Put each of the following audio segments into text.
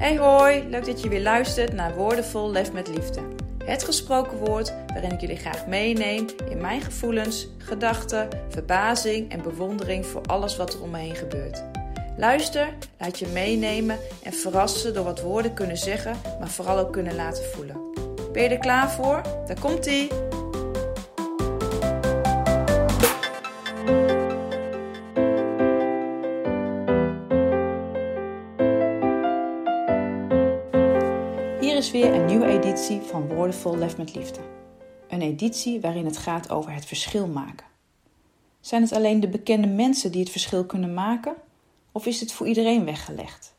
Hey hoi, leuk dat je weer luistert naar Woordenvol Lef met Liefde. Het gesproken woord waarin ik jullie graag meeneem in mijn gevoelens, gedachten, verbazing en bewondering voor alles wat er om me heen gebeurt. Luister, laat je meenemen en verrassen door wat woorden kunnen zeggen, maar vooral ook kunnen laten voelen. Ben je er klaar voor? Daar komt ie! Is weer een nieuwe editie van Woordenvol Lef met Liefde. Een editie waarin het gaat over het verschil maken. Zijn het alleen de bekende mensen die het verschil kunnen maken? Of is het voor iedereen weggelegd?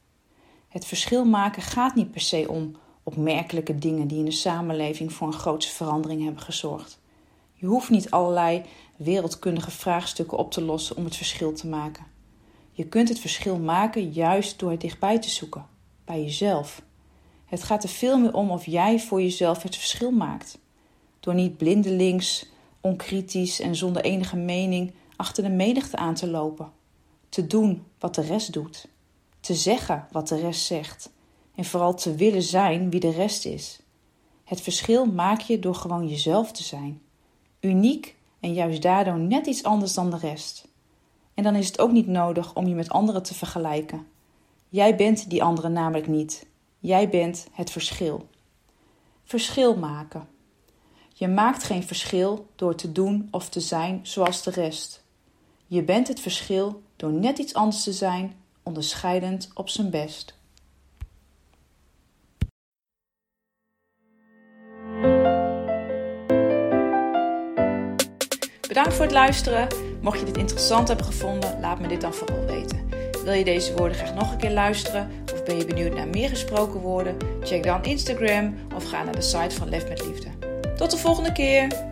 Het verschil maken gaat niet per se om opmerkelijke dingen die in de samenleving voor een grote verandering hebben gezorgd. Je hoeft niet allerlei wereldkundige vraagstukken op te lossen om het verschil te maken. Je kunt het verschil maken juist door het dichtbij te zoeken, bij jezelf. Het gaat er veel meer om of jij voor jezelf het verschil maakt. Door niet blindelings, onkritisch en zonder enige mening achter de menigte aan te lopen. Te doen wat de rest doet. Te zeggen wat de rest zegt. En vooral te willen zijn wie de rest is. Het verschil maak je door gewoon jezelf te zijn. Uniek en juist daardoor net iets anders dan de rest. En dan is het ook niet nodig om je met anderen te vergelijken. Jij bent die anderen namelijk niet. Jij bent het verschil. Verschil maken. Je maakt geen verschil door te doen of te zijn zoals de rest. Je bent het verschil door net iets anders te zijn, onderscheidend op zijn best. Bedankt voor het luisteren. Mocht je dit interessant hebben gevonden, laat me dit dan vooral weten. Wil je deze woorden graag nog een keer luisteren? Ben je benieuwd naar meer gesproken woorden? Check dan Instagram of ga naar de site van Lef met Liefde. Tot de volgende keer!